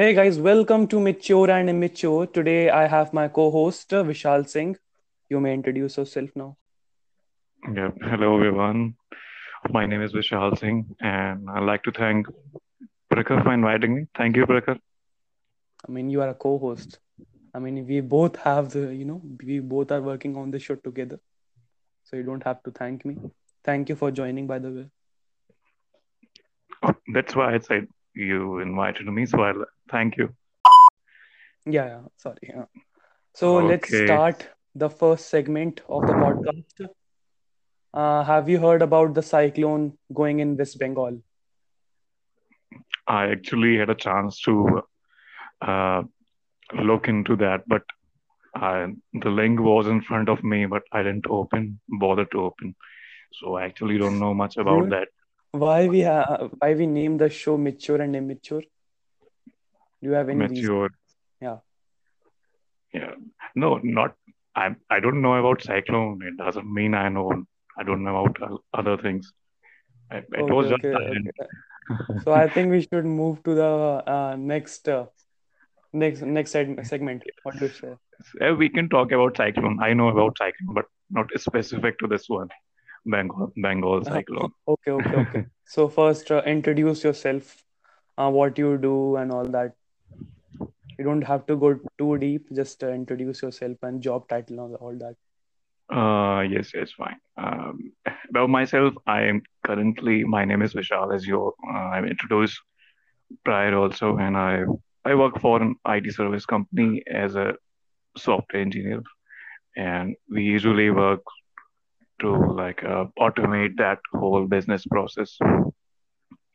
Hey guys, welcome to Mature and Immature. Today I have my co-host uh, Vishal Singh. You may introduce yourself now. Yeah, hello everyone. My name is Vishal Singh, and I'd like to thank Prakhar for inviting me. Thank you, Prakhar. I mean, you are a co-host. I mean, we both have the, you know, we both are working on the show together. So you don't have to thank me. Thank you for joining, by the way. Oh, that's why I said you invited me, so I'll thank you. Yeah, yeah sorry. Yeah. So let's start the first segment of the podcast. Uh, have you heard about the cyclone going in West Bengal? I actually had a chance to uh, look into that, but I, the link was in front of me, but I didn't open, bother to open. So I actually don't know much about that. why we have why we name the show Mature and Immature? Do you have any reason? Mature, Yeah. yeah. No, not. I. I don't know about cyclone. It doesn't mean I know. I don't know about other things. It, it Okay, was just okay, okay. So I think we should move to the uh, next uh, next next segment. What do you say? Uh, we can talk about cyclone. I know about cyclone, but not specific to this one. Bengal, Bengal cyclone. Okay, okay, okay. So first, uh, introduce yourself, uh, what you do, and all that. You don't have to go too deep. Just uh, introduce yourself and job title and all that. Uh, yes, yes, fine. Um, about myself, I am currently, my name is Vishal, as you, uh, I'm introduced prior also, and I, I work for an IT service company as a software engineer, and we usually work to like uh, automate that whole business process,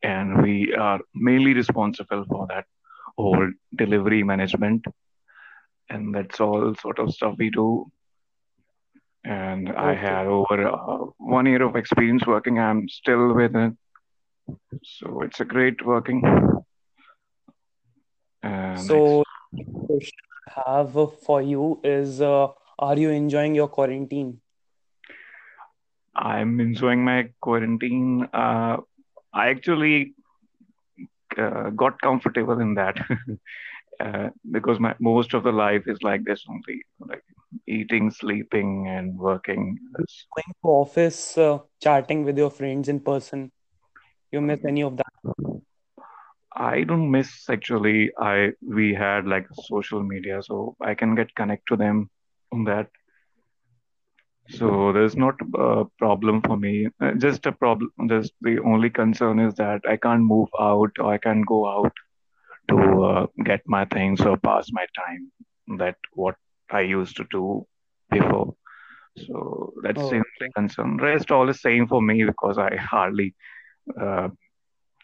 and we are mainly responsible for that whole delivery management, and that's all sort of stuff we do and I Okay. had over uh, one year of experience working. I'm still with it, so it's a great working, and So question I have for you is, uh, are you enjoying your quarantine? I'm enjoying my quarantine. Uh, I actually uh, got comfortable in that uh, because my most of the life is like this only, like eating, sleeping, and working. Going to office, uh, chatting with your friends in person. You miss any of that? I don't miss actually. I we had like social media, so I can get connect to them on that So there's not a problem for me. Uh, Just a problem. Just the only concern is that I can't move out or I can't go out to uh, get my things or pass my time. That what I used to do before. So that's the only concern. Rest all is same for me because I hardly uh,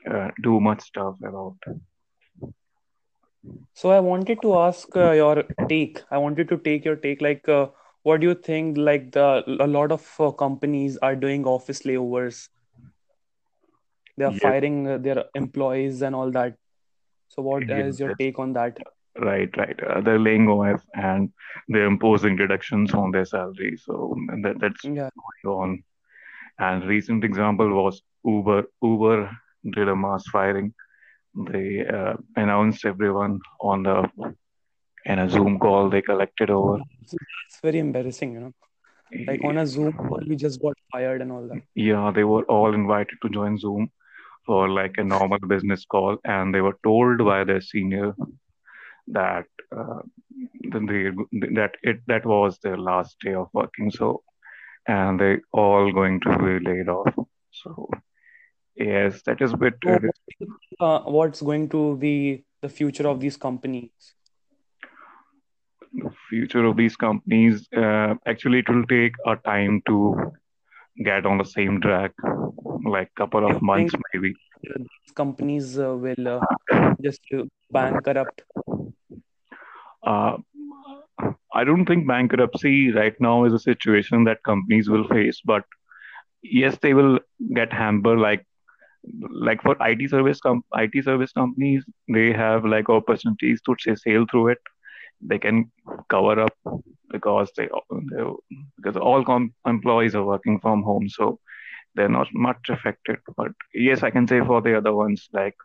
uh, do much stuff about. So I wanted to ask uh, your take. I wanted to take your take. Like, uh, what do you think? Like, the a lot of uh, companies are doing office layovers. They are Yes, firing uh, their employees and all that. So what yes, is your take on that? right, right. Uh, they're laying off and they're imposing deductions on their salary. So that, that's Yeah. going on And recent example was Uber. Uber did a mass firing. They uh, announced everyone on the in a Zoom call. They collected over. It's very embarrassing, you know. Like on a Zoom call, we just got fired and all that. Yeah, they were all invited to join Zoom for like a normal business call, and they were told by their senior that uh, they that it that was their last day of working. So and they all going to be laid off. So yes, that is a bit So what do you think, uh, what's going to be the future of these companies? The future of these companies. Uh, actually, it will take a time to get on the same track, like couple of months maybe. companies uh, will uh, just uh, bankrupt? Uh, I don't think bankruptcy right now is a situation that companies will face, but yes, they will get hampered. Like like for IT service com IT service companies, they have like opportunities to say sail through it. They can cover up because they, because all com employees are working from home, so they're not much affected. But yes, I can say for the other ones like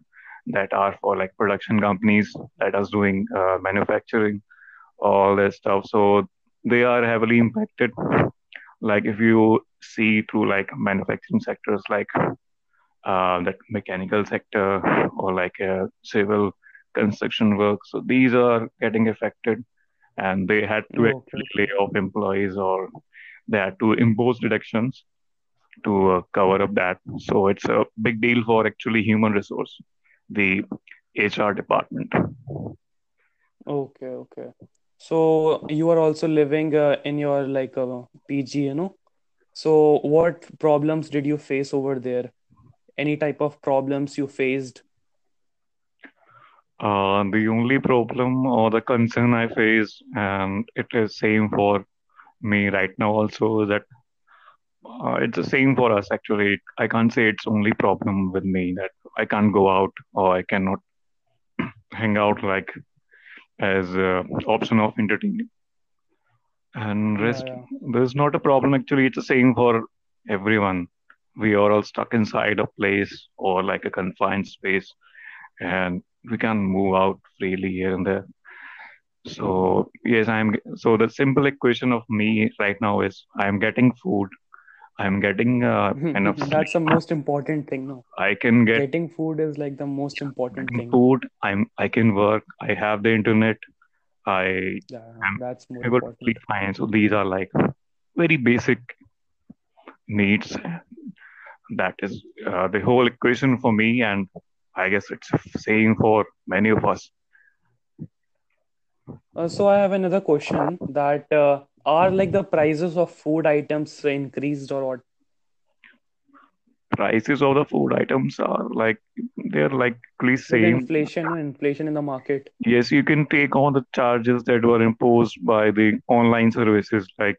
that are for like production companies that are doing uh, manufacturing, all that stuff. So they are heavily impacted. Like if you see through like manufacturing sectors like uh, that mechanical sector or like uh, civil construction work. So these are getting affected and they had to Okay, actually lay off employees or they had to impose deductions to uh, cover up that. So it's a big deal for actually human resource, the HR department. okay, okay. So you are also living uh, in your like uh, PG, you know? So what problems did you face over there? Any type of problems you faced? Uh, the only problem or the concern I face, and it is same for me right now also, is that uh, it's the same for us actually. I can't say it's only problem with me that I can't go out or I cannot hang out like as a option of entertaining. And Yeah, rest, yeah. there's not a problem actually. It's the same for everyone. We are all stuck inside a place or like a confined space, and we can move out freely here and there. So yes, I'm. So the simple equation of me right now is I'm getting food. I'm getting uh, enough That's the most important thing, no? I can get Getting food is like the most important thing. food. I'm. I can work. I have the internet. I Yeah, am that's more able to sleep fine. So these are like very basic needs That is uh, the whole equation for me, and I guess it's saying for many of us. Uh, so I have another question that uh, are like the prices of food items increased or what? Prices of the food items are like they're like the same. inflation, inflation in the market. Yes, you can take on the charges that were imposed by the online services. Like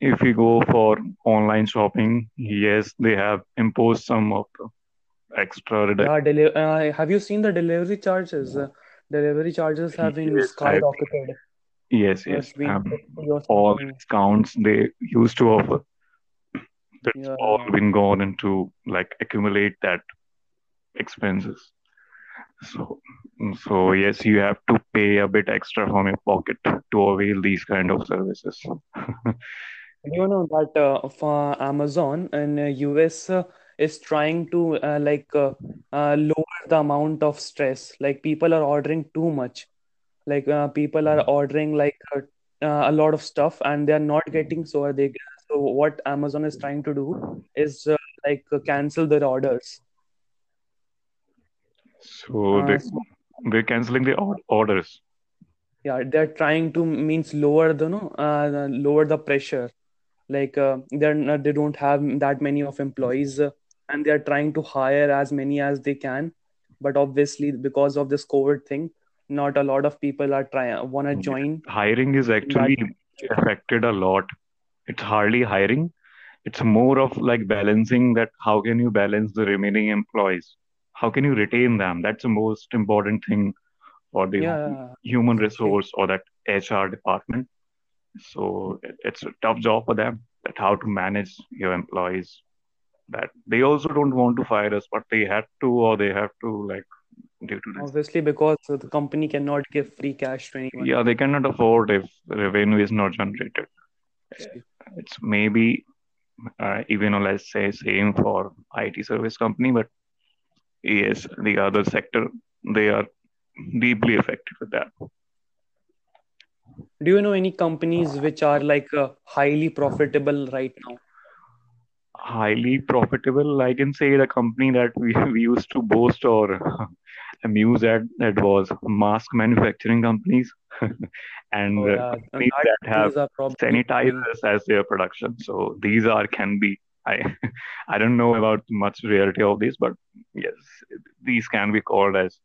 if you go for online shopping, yes, they have imposed some of the extra. Yeah, deli uh, have you seen the delivery charges? Uh, delivery charges have been Yes, skyrocketed. yes, Uh, yes. Um, all discounts they used to offer, that's Yeah, all been gone into like accumulate that expenses. So, so yes, you have to pay a bit extra from your pocket to avail these kind of services. You know that uh, for Amazon in US uh, is trying to uh, like uh, uh, lower the amount of stress. Like people are ordering too much. Like uh, people are ordering like uh, uh, a lot of stuff and they are not getting so are they so what Amazon is trying to do is uh, like uh, cancel their orders. So they so they're canceling the orders. yeah, they're trying to means lower the no uh, lower the pressure. Like uh, they're not, they don't have that many of employees uh, and they're trying to hire as many as they can. But obviously because of this COVID thing, not a lot of people are trying wanna join Hiring is actually affected a lot. It's hardly hiring. It's more of like balancing that how can you balance the remaining employees? How can you retain them? That's the most important thing for the Yeah, human resource or that HR department. So it's a tough job for them that how to manage your employees. That they also don't want to fire us, but they have to or they have to like due to this. Obviously, because the company cannot give free cash to anyone. Yeah, they cannot afford if revenue is not generated. It's maybe uh, even or let's say same for IT service company, but yes, the other sector they are deeply affected with that. Do you know any companies which are like uh, highly profitable right now? Highly profitable, I can say the company that we, we used to boast or amuse at that was mask manufacturing companies and Oh yeah, companies that that have companies are probably doing. sanitizers as their production. So these are can be I I don't know about much reality of these, but yes, these can be called as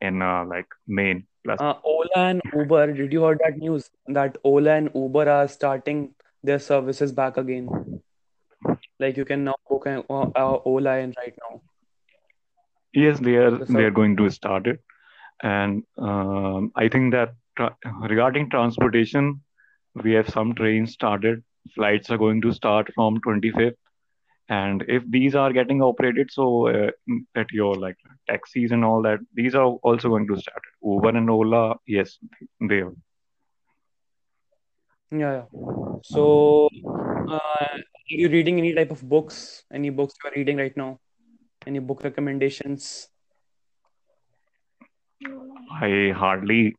in uh, like main plus. Uh, Ola and Uber, did you heard that news that Ola and Uber are starting their services back again? Like you can now book an uh, Ola right now. Yes, they are The they are going to start it, and um, I think that tra regarding transportation, we have some trains started. Flights are going to start from 25th, And if these are getting operated, so uh, that your like taxis and all that, these are also going to start. Uber and Ola, yes, they are. Yeah, yeah. So, uh, you reading any type of books? Any books you are reading right now? Any book recommendations? I hardly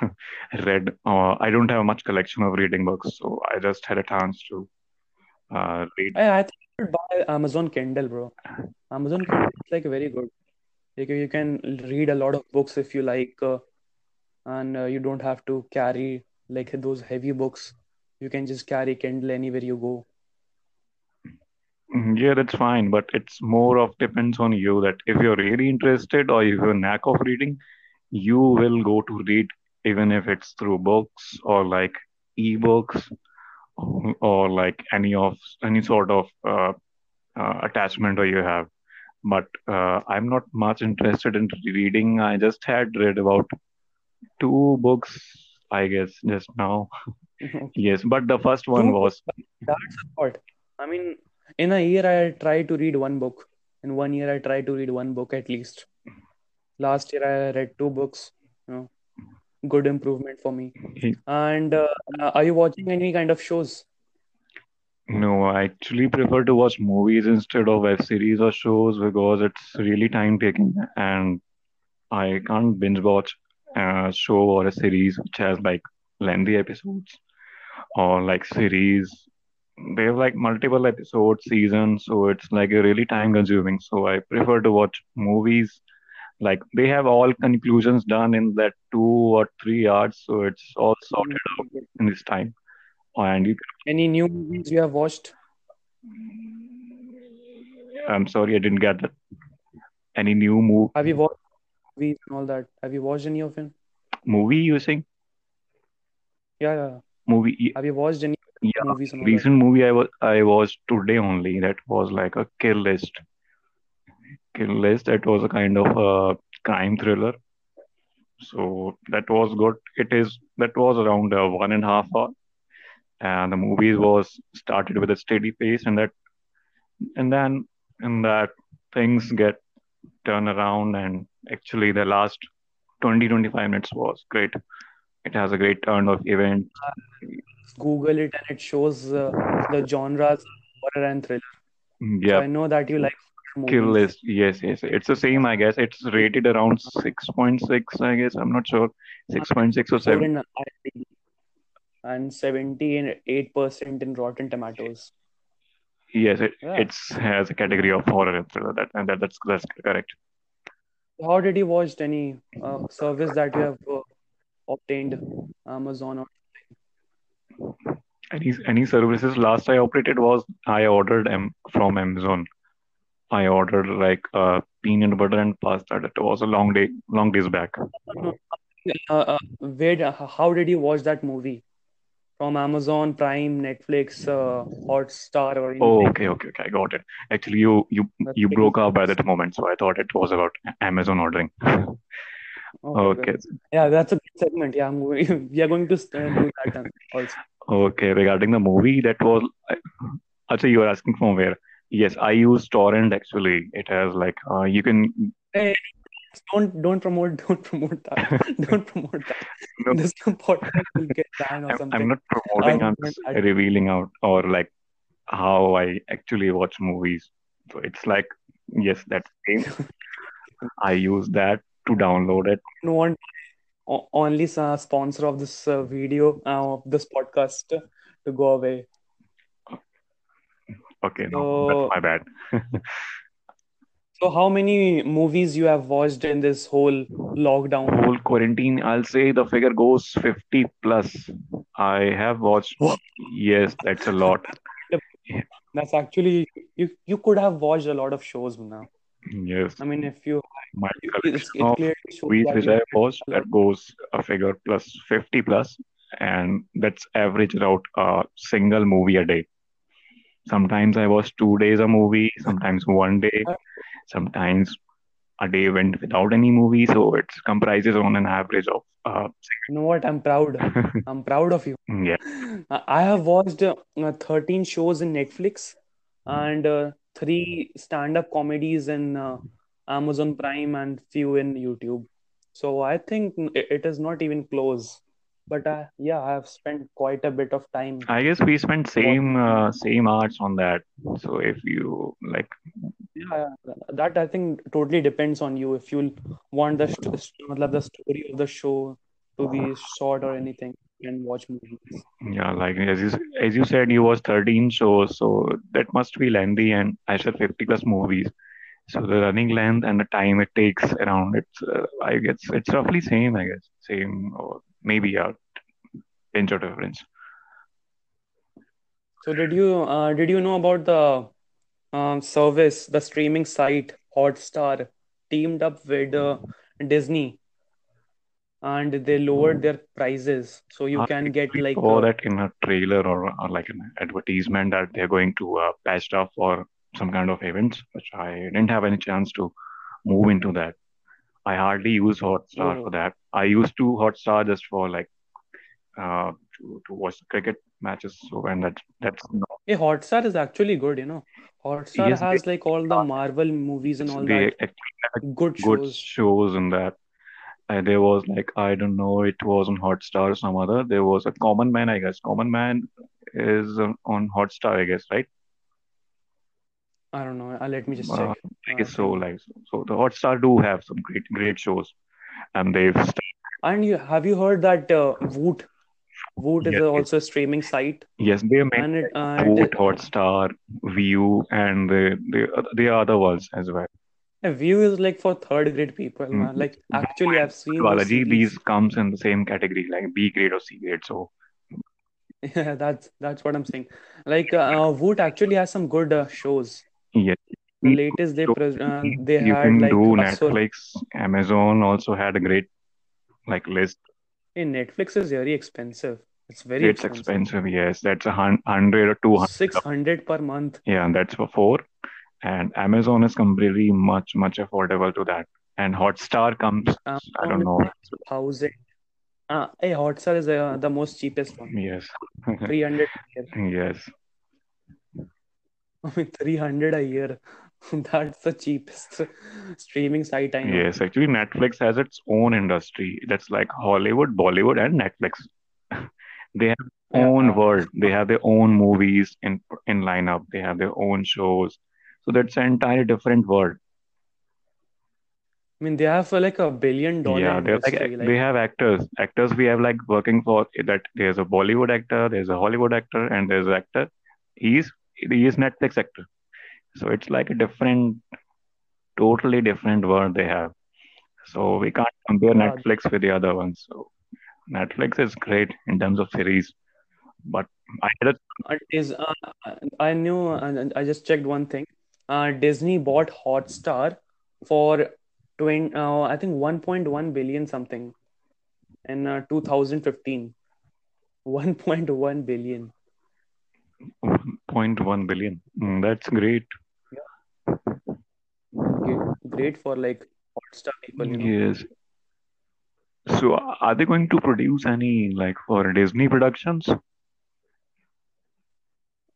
read. Uh, I don't have much collection of reading books, so I just had a chance to uh, read. I, I think you should buy Amazon Kindle, bro. Amazon Kindle is like very good. Like you can read a lot of books if you like, uh, and uh, you don't have to carry like those heavy books. You can just carry Kindle anywhere you go. Mm, Yeah, that's fine, but it's more of depends on you that if you're really interested or if you have a knack of reading, you will go to read even if it's through books or like ebooks or, or like any of any sort of uh, uh, attachment or you have. But uh, I'm not much interested in reading. I just had read about two books, I guess, just now. Yes, but the first one was that's. I mean, in a year, I try to read one book. In one year, I try to read one book at least. Last year, I read two books. You know, good improvement for me. And uh, are you watching any kind of shows? no, I actually prefer to watch movies instead of web series or shows because it's really time taking and I can't binge watch a show or a series which has like lengthy episodes or like series. They have like multiple episodes, seasons, so it's like really time consuming. So I prefer to watch movies. Like they have all conclusions done in that two or three hours, so it's all sorted out in this time. And you Any new movies you have watched? I'm sorry, I didn't get that. Any new movie? Have you watched movies and all that? Have you watched any of them? movie you saying? Yeah, yeah. yeah. Movie? Have you watched any Yeah, movies and all that? recent movie I was I watched today only. That was like a Kill List. Kill List. That was a kind of a crime thriller. So that was good. It is that was around uh, one and a half hour, and the movie was started with a steady pace, and that and then and that things get turned around, and actually the last 20 25 minutes was great. It has a great turn of event. Google it and it shows uh, the genres horror and thriller. So Yeah, I know that you like horror Kill. List. Yes, yes. It's the same, I guess. It's rated around 6.6, I guess. I'm not sure. Uh, 6.6 or 7. and 78% in Rotten Tomatoes. Yes, it Yeah. it's has a category of horror and thriller. That and that, that's that's correct. How did you watch any uh, service that you have uh, obtained, Amazon or Any any services last I operated was I ordered um, from Amazon. I ordered like uh, peanut butter and pasta. That it was a long day, long days back. uh, uh, where, uh, how did you watch that movie? From Amazon Prime, Netflix, uh, Hotstar, or Oh, okay, okay, okay. I got it. Actually, you you That's you broke up by that moment, so I thought it was about Amazon ordering. Okay, okay. Okay, Yeah, that's a good segment. Yeah, I'm we are going to do that also. okay. Regarding the movie, that was actually you were asking from where? Yes, I use torrent actually. It has like uh, you can Hey, don't don't promote don't promote that. Don't promote that. no, This podcast will get banned or I'm, I'm not promoting. I'm don't want just that. revealing out or like how I actually watch movies. So it's like yes, that same. I use that to download it. No one, only uh, sponsor of this uh, video uh, of this podcast to go away. Okay, no, that's my bad. so how many movies you have watched in this whole lockdown? Whole quarantine, I'll say the figure goes 50 plus. I have watched, Wow, yes, that's a lot. that's actually you. You could have watched a lot of shows now. Yes, I mean, if you, my you collection it of clearly shows movies that which I have have watched a lot. that goes a figure plus 50 plus, and that's average out a single movie a day. Sometimes I watch two days a movie, sometimes one day, sometimes a day went without any movie, so it comprises on an average of uh, You know what? I'm proud. I'm proud of you. yeah. I have watched uh, uh, 13 shows in Netflix and uh, three stand-up comedies in uh, Amazon Prime and few in YouTube. So I think it, is not even close. But uh, yeah, I have spent quite a bit of time I guess we spent same uh, same hours on that. So if you like, Yeah, that I think totally depends on you. If you want the st- the story of the show to be short or anything, can watch movies. yeah, like as you as you said, you was 13 shows, so that must be lengthy, and I said 50 plus movies. So the running length and the time it takes around it's uh, I guess it's roughly same, I guess. Same or maybe a inch of difference. So did you uh, did you know about the um, service, the streaming site Hotstar teamed up with uh, Disney and they lowered their prices so you can get like uh, that in a trailer or, or like an advertisement that they're going to uh, patch up for some kind of events, which I didn't have any chance to move into that. I hardly use Hotstar for oh that. I used to Hotstar just for like uh to, to watch cricket matches. So and that that's not hey, Hotstar is actually good, you know. Hotstar yes they has like all the Marvel movies and all they that good good shows. shows in that. Uh, there was like I don't know it was on Hotstar or some other. There was a Common Man I guess. Common Man is on, on Hotstar I guess right. I don't know. Uh, let me just Uh, check. I I guess so. Like so, the Hotstar do have some great great shows, and they've st- And you have you heard that uh, Voot? Voot is yes yes also a streaming site, yes they are and it uh, Voot, is, Hotstar, Viu, and the the the other ones as well. Viu is like for third grade people, Mm, man. Like actually, I've seen these comes in the same category like B grade or C grade. So Yeah, that's that's what I'm saying. Like uh, Voot actually has some good uh, shows. yes, The latest they pres uh, they you had can like do. Netflix, Amazon also had a great like list. Hey, Netflix is very expensive. It's very It's expensive. expensive, yes. That's a hundred or two hundred. 600 per month. Yeah, that's for four. And Amazon is completely much, much affordable to that. And Hotstar comes, I don't know. 1000. Uh, hey, Hotstar is uh, the most cheapest one. Yes. 300 a year. Yes. I mean, 300 a year. That's the cheapest streaming site I know. Yes. Actually, Netflix has its own industry. That's like Hollywood, Bollywood, and Netflix. They have Yeah. own world. They have their own movies in in lineup. They have their own shows. So that's an entirely different world. I mean, they have uh, like a billion dollar Yeah, they're like industry. they Like, have actors. Actors we have like working for that. There's a Bollywood actor, there's a Hollywood actor, and there's an actor. He's he is Netflix actor. So it's like a different, totally different world they have. So we can't compare yeah, Netflix with the other ones. So Netflix is great in terms of series, but I had a it is. Uh, I knew, and I just checked one thing. Uh, Disney bought Hotstar for 20, uh, I think 1.1 billion something in uh, 2015. 1.1 billion. 1.1 billion. Mm, that's great. Great, great for like Hotstar people, you know. Yes. So are they going to produce any like for Disney productions?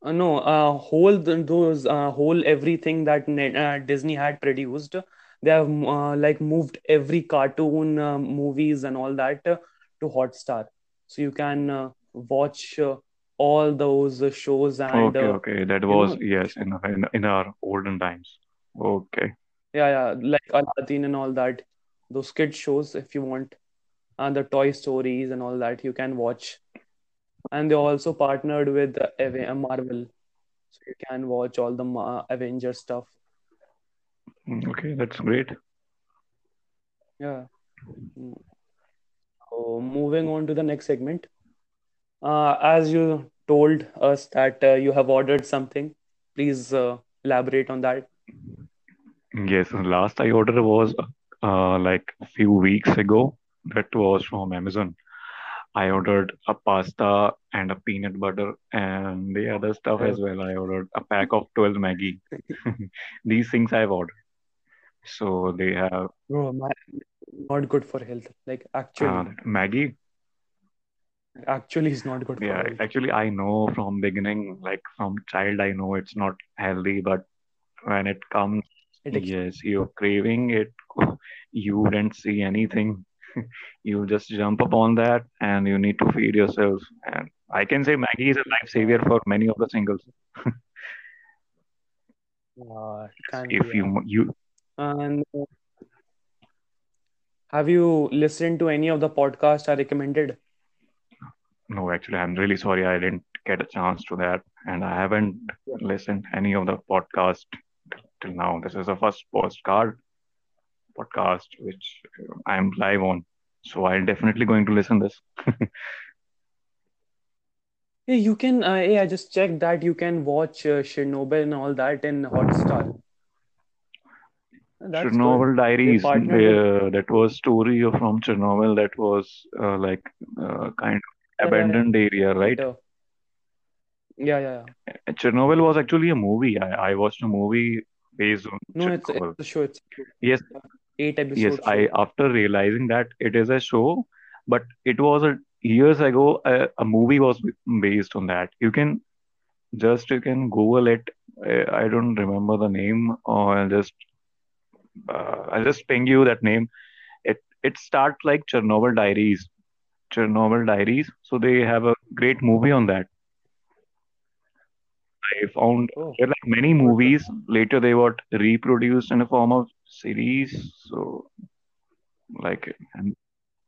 Uh, no, uh, whole those uh, whole everything that Net, uh, Disney had produced, they have uh, like moved every cartoon uh, movies and all that uh, to Hotstar, so you can uh, watch uh, all those shows and Okay, uh, okay. That was know, yes in in, in our olden times. Okay. yeah, yeah, like Aladdin and all that, those kid shows if you want, and the Toy Stories and all that you can watch. And they also partnered with uh, Marvel, so you can watch all the Ma- Avengers stuff. Mm, Okay, that's great. Yeah. Mm. So moving on to the next segment. Uh, as you told us that uh, you have ordered something, please uh, elaborate on that. Yes, last I ordered was uh like a few weeks ago. That was from Amazon. I ordered a pasta and a peanut butter and the other stuff Uh, as well. I ordered a pack of 12 Maggi. These things I've ordered. So they have bro, my, not good for health. Like uh, actually, Maggi. actually is not good for Yeah, health. actually I know from beginning, like from child, I know it's not healthy, but when it comes, It yes, you're craving it. You didn't see anything. You just jump upon that, and you need to feed yourself. And I can say Maggi is a life savior for many of the singles. uh, If you you And uh, have you listened to any of the podcasts I recommended? no, actually, I'm really sorry I didn't get a chance to that, and I haven't listened any of the podcast till now. This is the first postcard podcast which I'm live on, so I'm definitely going to listen this. Yeah, you can. Uh, yeah, I just checked that you can watch uh, Chernobyl and all that in Hotstar. That's. Chernobyl Diaries, with. that was story from Chernobyl that was uh, like uh, kind of Yeah, yeah, yeah. abandoned area, right? Uh, yeah, yeah, yeah. Chernobyl was actually a movie. I, I watched a movie based on No, it's it's Chernobyl. a show. It's a show. Yes, Eight yes. episode I after realizing that it is a show, but it was a years ago a, a movie was based on that. You can just you can Google it. Uh, I don't remember the name, or I'll just uh, I'll just ping you that name. It it starts like Chernobyl Diaries. Chernobyl Diaries. So they have a great movie on that. I found Oh, there are like many movies. Later they got reproduced in a form of series. So like and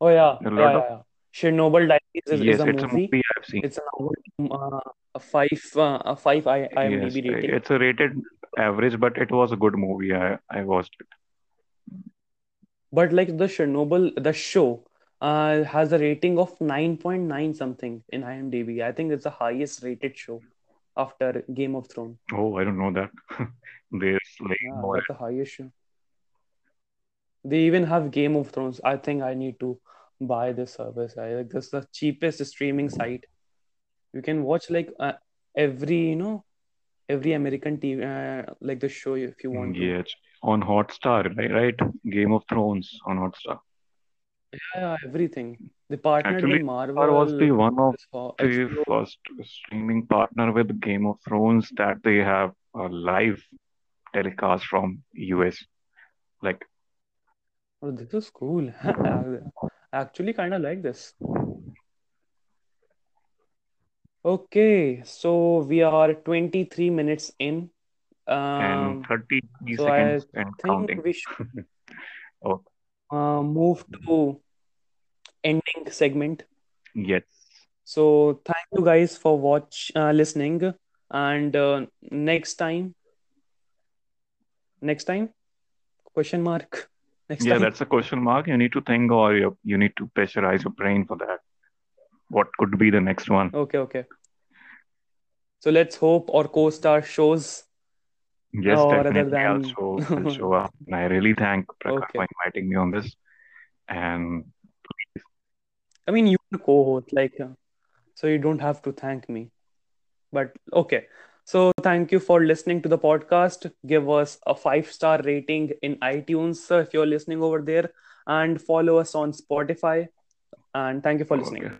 Oh yeah, a yeah, lot of yeah, yeah. Chernobyl Diaries is, is yes, a it's a movie. movie I've seen. It's an uh, a five uh, a five I Yes, IMDb rating. it's a rated average, but it was a good movie. I I watched it. But like the Chernobyl, the show, uh, has a rating of 9.9 something in IMDb. I think it's the highest rated show after Game of Thrones. Oh, I don't know that. There's like Yeah, more. that's the highest show. They even have Game of Thrones. I think I need to buy this service. I like this is the cheapest streaming site. You can watch like uh, every, you know, every American TV, uh, like the show if you want to. Yes, on Hotstar, right? Right? Game of Thrones on Hotstar. Yeah, everything. They partnered with Actually, Hotstar was the one of the first streaming partner with Game of Thrones that they have a live telecast from US. Like, Oh, this is cool. Actually kind of like this. Okay, so we are 23 minutes in. and Um, 33 so I seconds and think counting. we should Oh, uh, move to ending segment. yes. So thank you guys for watch uh, listening, and uh, next time, next time, question mark, next Yeah, time. that's a question mark. You need to think or you, you need to pressurize your brain for that. What could be the next one? Okay, okay. So let's hope our co-star shows, Yes, or definitely. I'll than show, I'll show up. And I really thank Prakhar okay. for inviting me on this. And I mean, you're the co-host, like, uh, so you don't have to thank me. But okay. So thank you for listening to the podcast. Give us a five-star rating in iTunes uh, if you're listening over there, and follow us on Spotify. And thank you for listening. okay.